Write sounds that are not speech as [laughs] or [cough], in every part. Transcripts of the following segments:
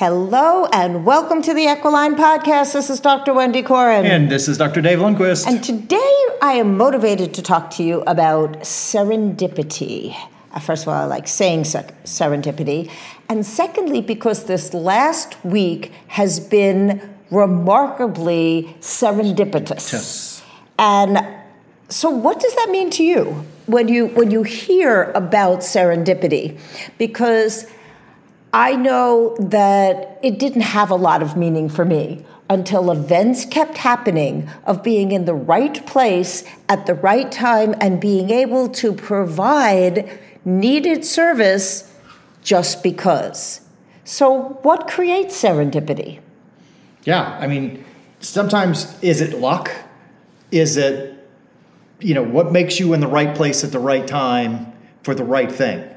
Hello and welcome to the Equiline Podcast. This is Dr. Wendy Corin. And this is Dr. Dave Lundquist. And today I am motivated to talk to you about serendipity. Uh, First of all, I like saying serendipity. And secondly, because this last week has been remarkably serendipitous. Yes. And so what does that mean to you when you when you hear about serendipity? Because I know that it didn't have a lot of meaning for me until events kept happening of being in the right place at the right time and being able to provide needed service just because. So, what creates serendipity? Yeah, I mean, sometimes is it luck? Is it, you know, what makes you in the right place at the right time for the right thing?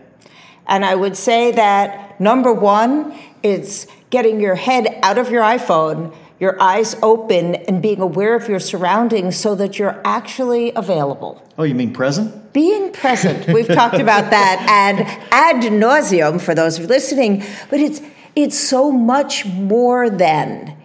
And I would say that number one, it's getting your head out of your iPhone, your eyes open, and being aware of your surroundings so that you're actually available. Oh, you mean present? Being present. We've talked about that [laughs] and ad nauseum for those of you listening, but it's it's so much more than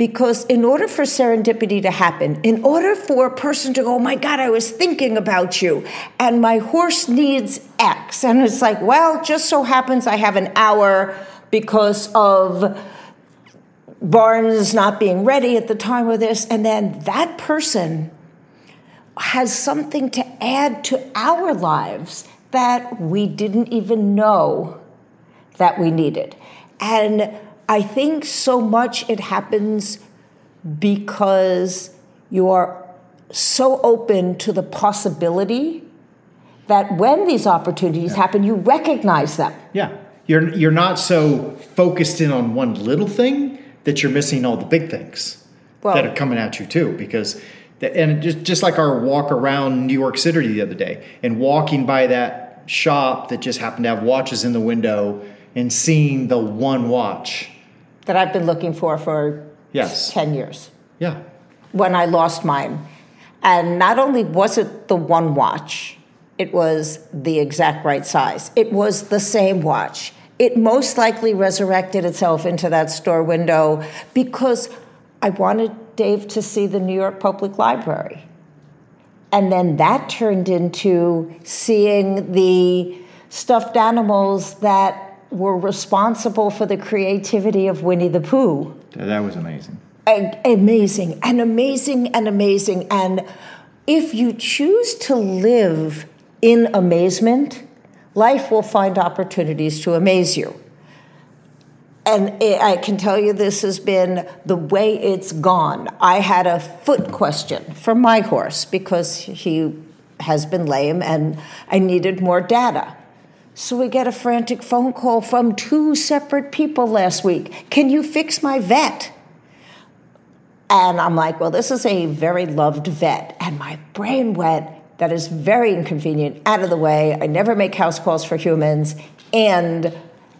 because in order for serendipity to happen, in order for a person to go, oh my God, I was thinking about you, and my horse needs X. And it's like, well, just so happens I have an hour because of Barnes not being ready at the time of this. And then that person has something to add to our lives that we didn't even know that we needed. And I think so much it happens because you are so open to the possibility that when these opportunities happen, you recognize them. Yeah. You're you're not so focused in on one little thing that you're missing all the big things Well- that are coming at you too because the, and just just like our walk around New York City the other day and walking by that shop that just happened to have watches in the window and seeing the one watch. That I've been looking for for Yes. 10 years. Yeah. when I lost mine. And not only was it the one watch, it was the exact right size. It was the same watch. It most likely resurrected itself into that store window because I wanted Dave to see the New York Public Library. And then that turned into seeing the stuffed animals that were responsible for the creativity of Winnie the Pooh That was amazing. amazing and amazing and amazing. And if you choose to live in amazement, life will find opportunities to amaze you. And I I can tell you this has been the way it's gone. I had a foot question for my horse because he has been lame and I needed more data. So we get a frantic phone call from two separate people last week. Can you fix my vet? And I'm like, well, this is a very loved vet. And my brain went, that is very inconvenient, out of the way. I never make house calls for humans. And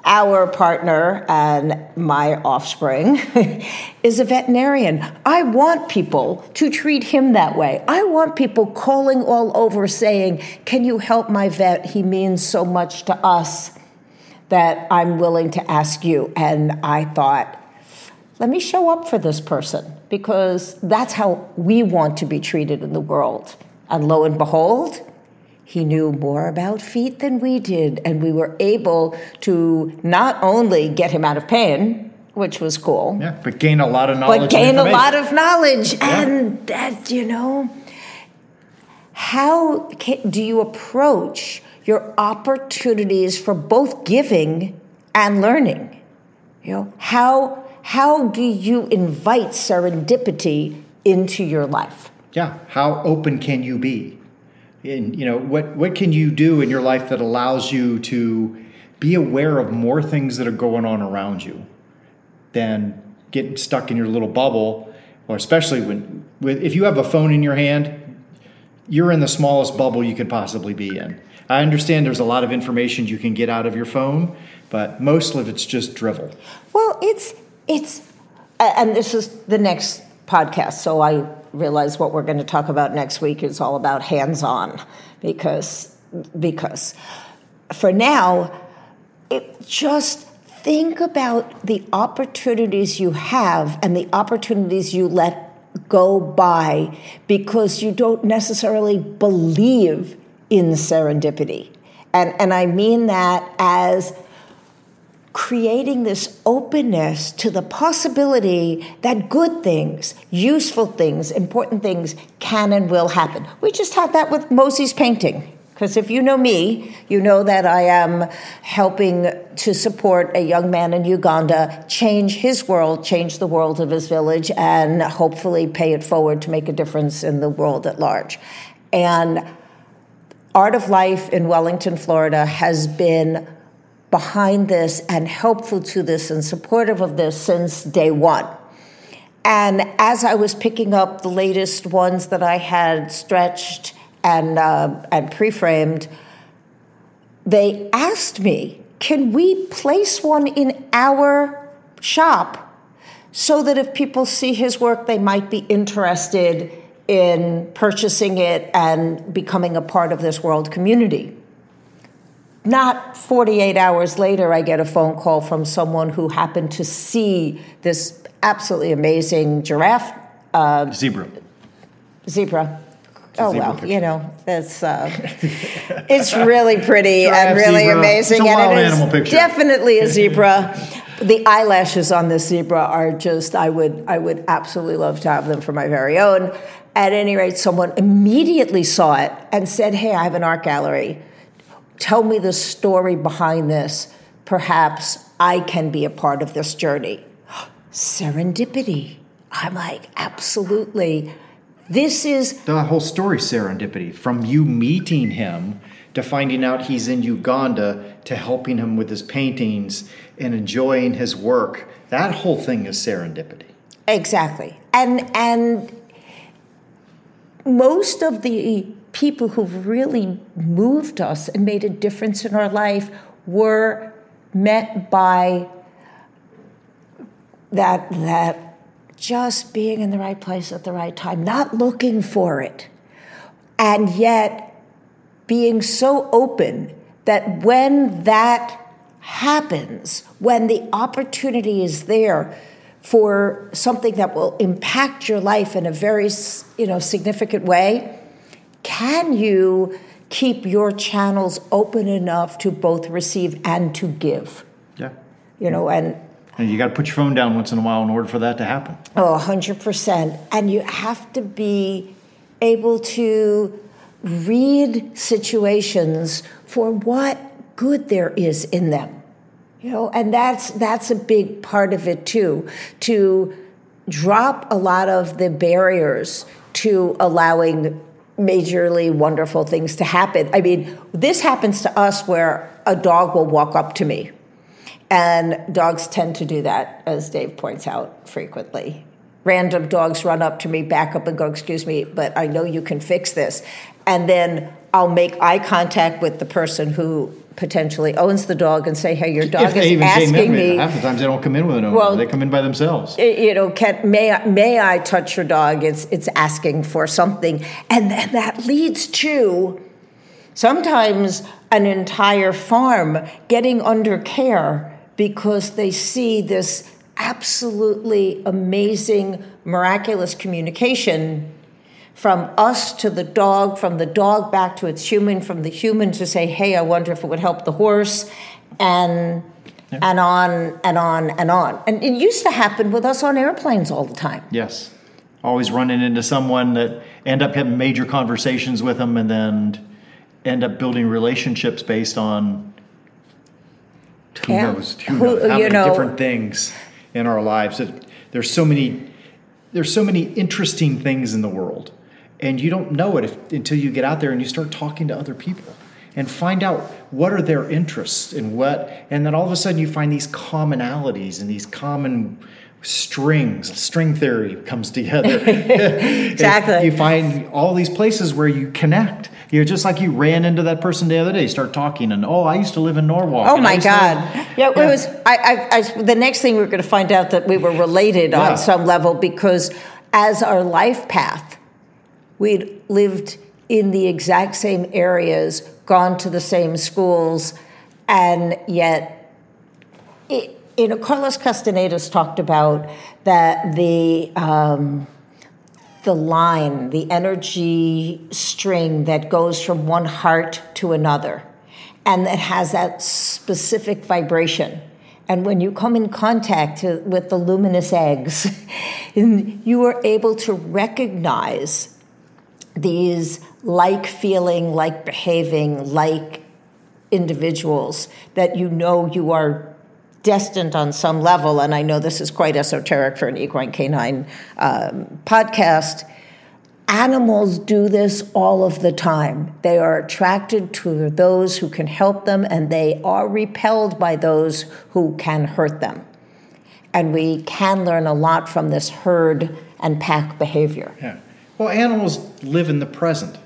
our partner and my offspring [laughs] is a veterinarian. I want people to treat him that way. I want people calling all over saying, Can you help my vet? He means so much to us that I'm willing to ask you. And I thought, let me show up for this person because that's how we want to be treated in the world. And lo and behold, he knew more about feet than we did, and we were able to not only get him out of pain, which was cool, Yeah, but gain a lot of knowledge. but gain a lot of knowledge. And that, you know, how ca do you approach your opportunities for both giving and learning? You know, how how do you invite serendipity into your life? Yeah, how open can you be? And you know, what what can you do in your life that allows you to be aware of more things that are going on around you than getting stuck in your little bubble, or especially when with if you have a phone in your hand, you're in the smallest bubble you could possibly be in. I understand there's a lot of information you can get out of your phone, but most of it's just drivel. Well, it's it's, and this is the next podcast. So I realize what we're going to talk about next week is all about hands-on, because because for now, it just think about the opportunities you have and the opportunities you let go by because you don't necessarily believe in serendipity. And, and I mean that as creating this openness to the possibility that good things, useful things, important things can and will happen. We just had that with Mosey's painting. Because if you know me, you know that I am helping to support a young man in Uganda change his world, change the world of his village, and hopefully pay it forward to make a difference in the world at large. And Art of Life in Wellington, Florida has been behind this and helpful to this and supportive of this since day one. And as I was picking up the latest ones that I had stretched and, uh, and pre framed, they asked me, can we place one in our shop so that if people see his work, they might be interested in purchasing it and becoming a part of this world community? Not 48 hours later, I get a phone call from someone who happened to see this absolutely amazing giraffe. Uh, zebra. Zebra. Oh well, picture. you know, it's uh, [laughs] it's really pretty and really zebra. amazing, and it is picture. definitely a [laughs] zebra. the eyelashes on this zebra are just I would I would absolutely love to have them for my very own. At any rate, someone immediately saw it and said, "Hey, I have an art gallery tell me the story behind this. Perhaps I can be a part of this journey. Serendipity. I'm like, absolutely. This is the whole story serendipity from you meeting him to finding out he's in Uganda to helping him with his paintings and enjoying his work. That whole thing is serendipity. Exactly. And and most of the people who've really moved us and made a difference in our life were met by that that just being in the right place at the right time, not looking for it, and yet being so open that when that happens, when the opportunity is there for something that will impact your life in a very you know significant way, can you keep your channels open enough to both receive and to give? Yeah. You know, and and you got to put your phone down once in a while in order for that to happen. Oh, 100%. And you have to be able to read situations for what good there is in them. You know, and that's that's a big part of it too, to drop a lot of the barriers to allowing majorly wonderful things to happen. I mean, this happens to us where a dog will walk up to me. And dogs tend to do that, as Dave points out frequently. Random dogs run up to me, back up, and go, Excuse me, but I know you can fix this. And then I'll make eye contact with the person who potentially owns the dog and say, "Hey, your dog is asking me." Half the times they don't come in with an owner; well, they come in by themselves. You know, can, may I, may I touch your dog? It's it's asking for something, and then that leads to sometimes an entire farm getting under care because they see this absolutely amazing, miraculous communication from us to the dog, from the dog back to its human, from the human to say, hey, I wonder if it would help the horse, and yeah. and on and on and on. And it used to happen with us on airplanes all the time. Yes. Always running into someone that end up having major conversations with them and then end up building relationships based on who yeah. knows, who, knows how many know, different things in our lives. There's so many there's so many interesting things in the world and you don't know it if, until you get out there and you start talking to other people and find out what are their interests and what and then all of a sudden you find these commonalities and these common strings string theory comes together. [laughs] Exactly. you find all these places where you connect. You're just like you ran into that person the other day start talking and oh i used to live in norwalk oh my god. Yeah, yeah, it was I, I, I, the next thing we were going to find out that we were related yeah. on some level because as our life path We'd lived in the exact same areas, gone to the same schools, and yet you know, Carlos Castaneda's talked about that the um, the line, the energy string that goes from one heart to another, and that has that specific vibration. And when you come in contact with the luminous eggs, [laughs] you are able to recognize these like feeling, like behaving, like individuals that you know you are destined on some level, and I know this is quite esoteric for an equine canine um, podcast. Animals do this all of the time. They are attracted to those who can help them, and they are repelled by those who can hurt them. And we can learn a lot from this herd and pack behavior. Yeah. Well, animals live in the present.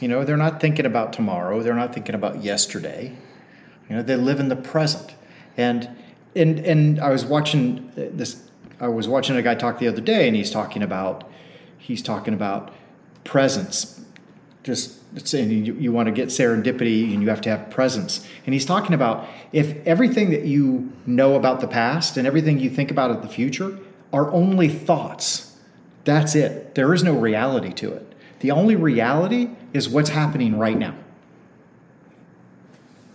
You know, they're not thinking about tomorrow, they're not thinking about yesterday. You know, they live in the present. And and and I was watching this. I was watching a guy talk the other day, and he's talking about he's talking about presence. Just saying you, you want to get serendipity, and you have to have presence. And he's talking about if everything that you know about the past and everything you think about of the future are only thoughts. That's it. There is no reality to it. The only reality is what's happening right now.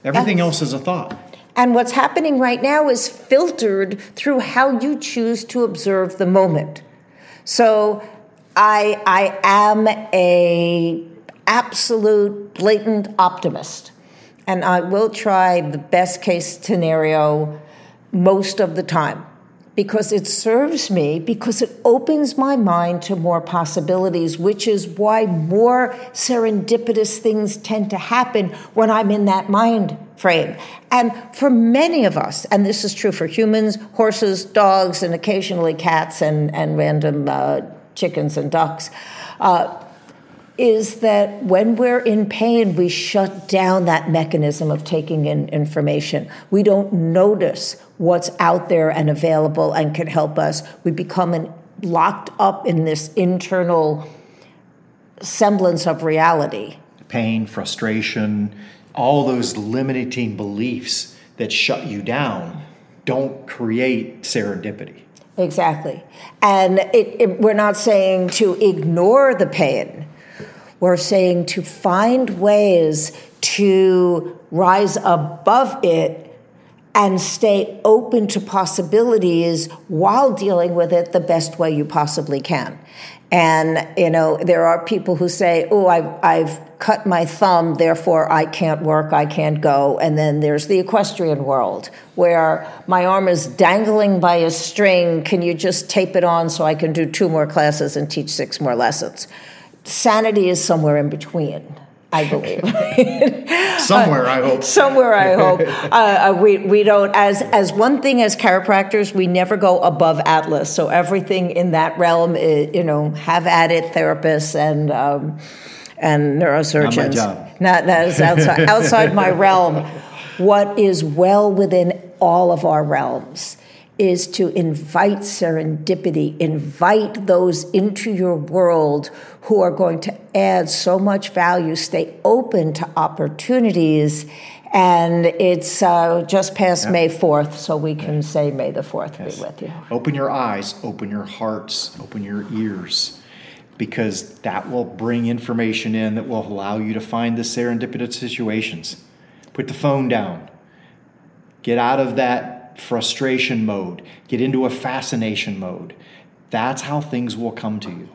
Everything That's, else is a thought. And what's happening right now is filtered through how you choose to observe the moment. So I, I am a absolute blatant optimist. And I will try the best case scenario most of the time because it serves me, because it opens my mind to more possibilities, which is why more serendipitous things tend to happen when I'm in that mind frame. And for many of us, and this is true for humans, horses, dogs, and occasionally cats and, and random uh, chickens and ducks, uh, is that when we're in pain, we shut down that mechanism of taking in information. We don't notice what's out there and available and can help us. We become an, locked up in this internal semblance of reality. Pain, frustration, all those limiting beliefs that shut you down don't create serendipity. Exactly. And it, it, we're not saying to ignore the pain we're saying to find ways to rise above it and stay open to possibilities while dealing with it the best way you possibly can. And, you know, there are people who say, oh, I've, I've cut my thumb, therefore I can't work, I can't go. And then there's the equestrian world where my arm is dangling by a string. Can you just tape it on so I can do two more classes and teach six more lessons? sanity is somewhere in between. I believe. [laughs] somewhere, I hope. Somewhere, I hope. [laughs] Uh, uh, we, we don't, as, as one thing as chiropractors, we never go above Atlas. So everything in that realm, is, you know, have at it therapists and, um, and neurosurgeons. Not my job. Not, that is outside, outside my [laughs] realm. What is well within all of our realms is to invite serendipity, invite those into your world who are going to add so much value, stay open to opportunities. And it's uh, just past May 4th, so we can say May the 4th yes. be with you. Open your eyes, open your hearts, open your ears, because that will bring information in that will allow you to find the serendipitous situations. Put the phone down. Get out of that frustration mode, get into a fascination mode. That's how things will come to you.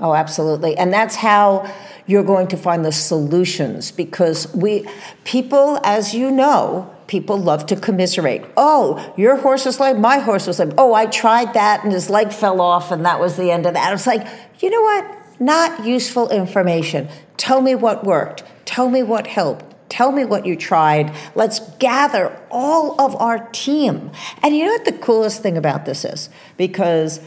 Oh, absolutely. And that's how you're going to find the solutions because we people as you know, people love to commiserate. Oh, your horse is like my horse was like, oh, I tried that and his leg fell off and that was the end of that. It's like, you know what? Not useful information. Tell me what worked. Tell me what helped. Tell me what you tried. Let's gather all of our team. And you know what the coolest thing about this is? Because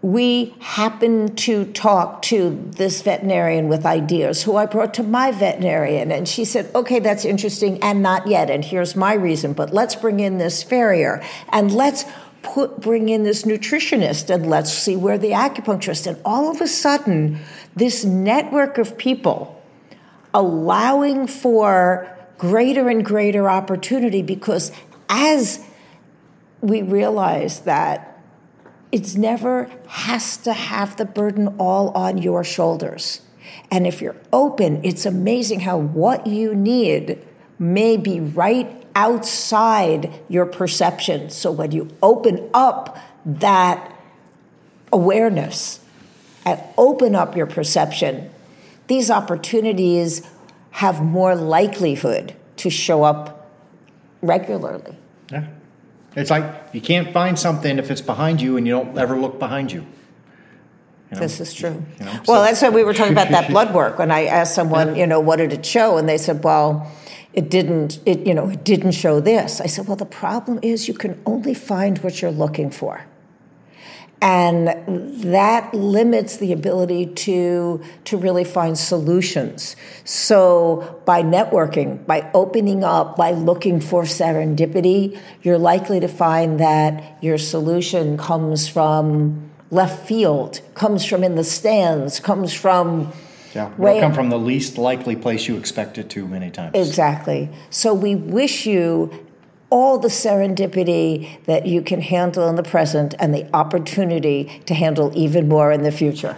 we happened to talk to this veterinarian with ideas who I brought to my veterinarian. And she said, okay, that's interesting and not yet. And here's my reason, but let's bring in this farrier and let's put, bring in this nutritionist and let's see where the acupuncturist. And all of a sudden, this network of people allowing for greater and greater opportunity because as we realize that it's never has to have the burden all on your shoulders. And if you're open, it's amazing how what you need may be right outside your perception. So when you open up that awareness and open up your perception, these opportunities have more likelihood to show up regularly. Yeah. It's like you can't find something if it's behind you and you don't ever look behind you. You know? This is true. You know, well, so- that's why we were talking about that [laughs] blood work. When I asked someone, you know, what did it show, and they said, well, it didn't. It you know, it didn't show this. I said, well, the problem is you can only find what you're looking for. And that limits the ability to, to really find solutions. So, by networking, by opening up, by looking for serendipity, you're likely to find that your solution comes from left field, comes from in the stands, comes from. Yeah, it'll come from the least likely place you expect it to many times. Exactly. So we wish you all the serendipity that you can handle in the present and the opportunity to handle even more in the future.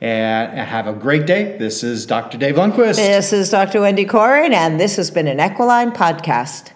And have a great day. This is Dr. Dave Lundquist. This is Dr. Wendy Corin, and this has been an Equiline podcast.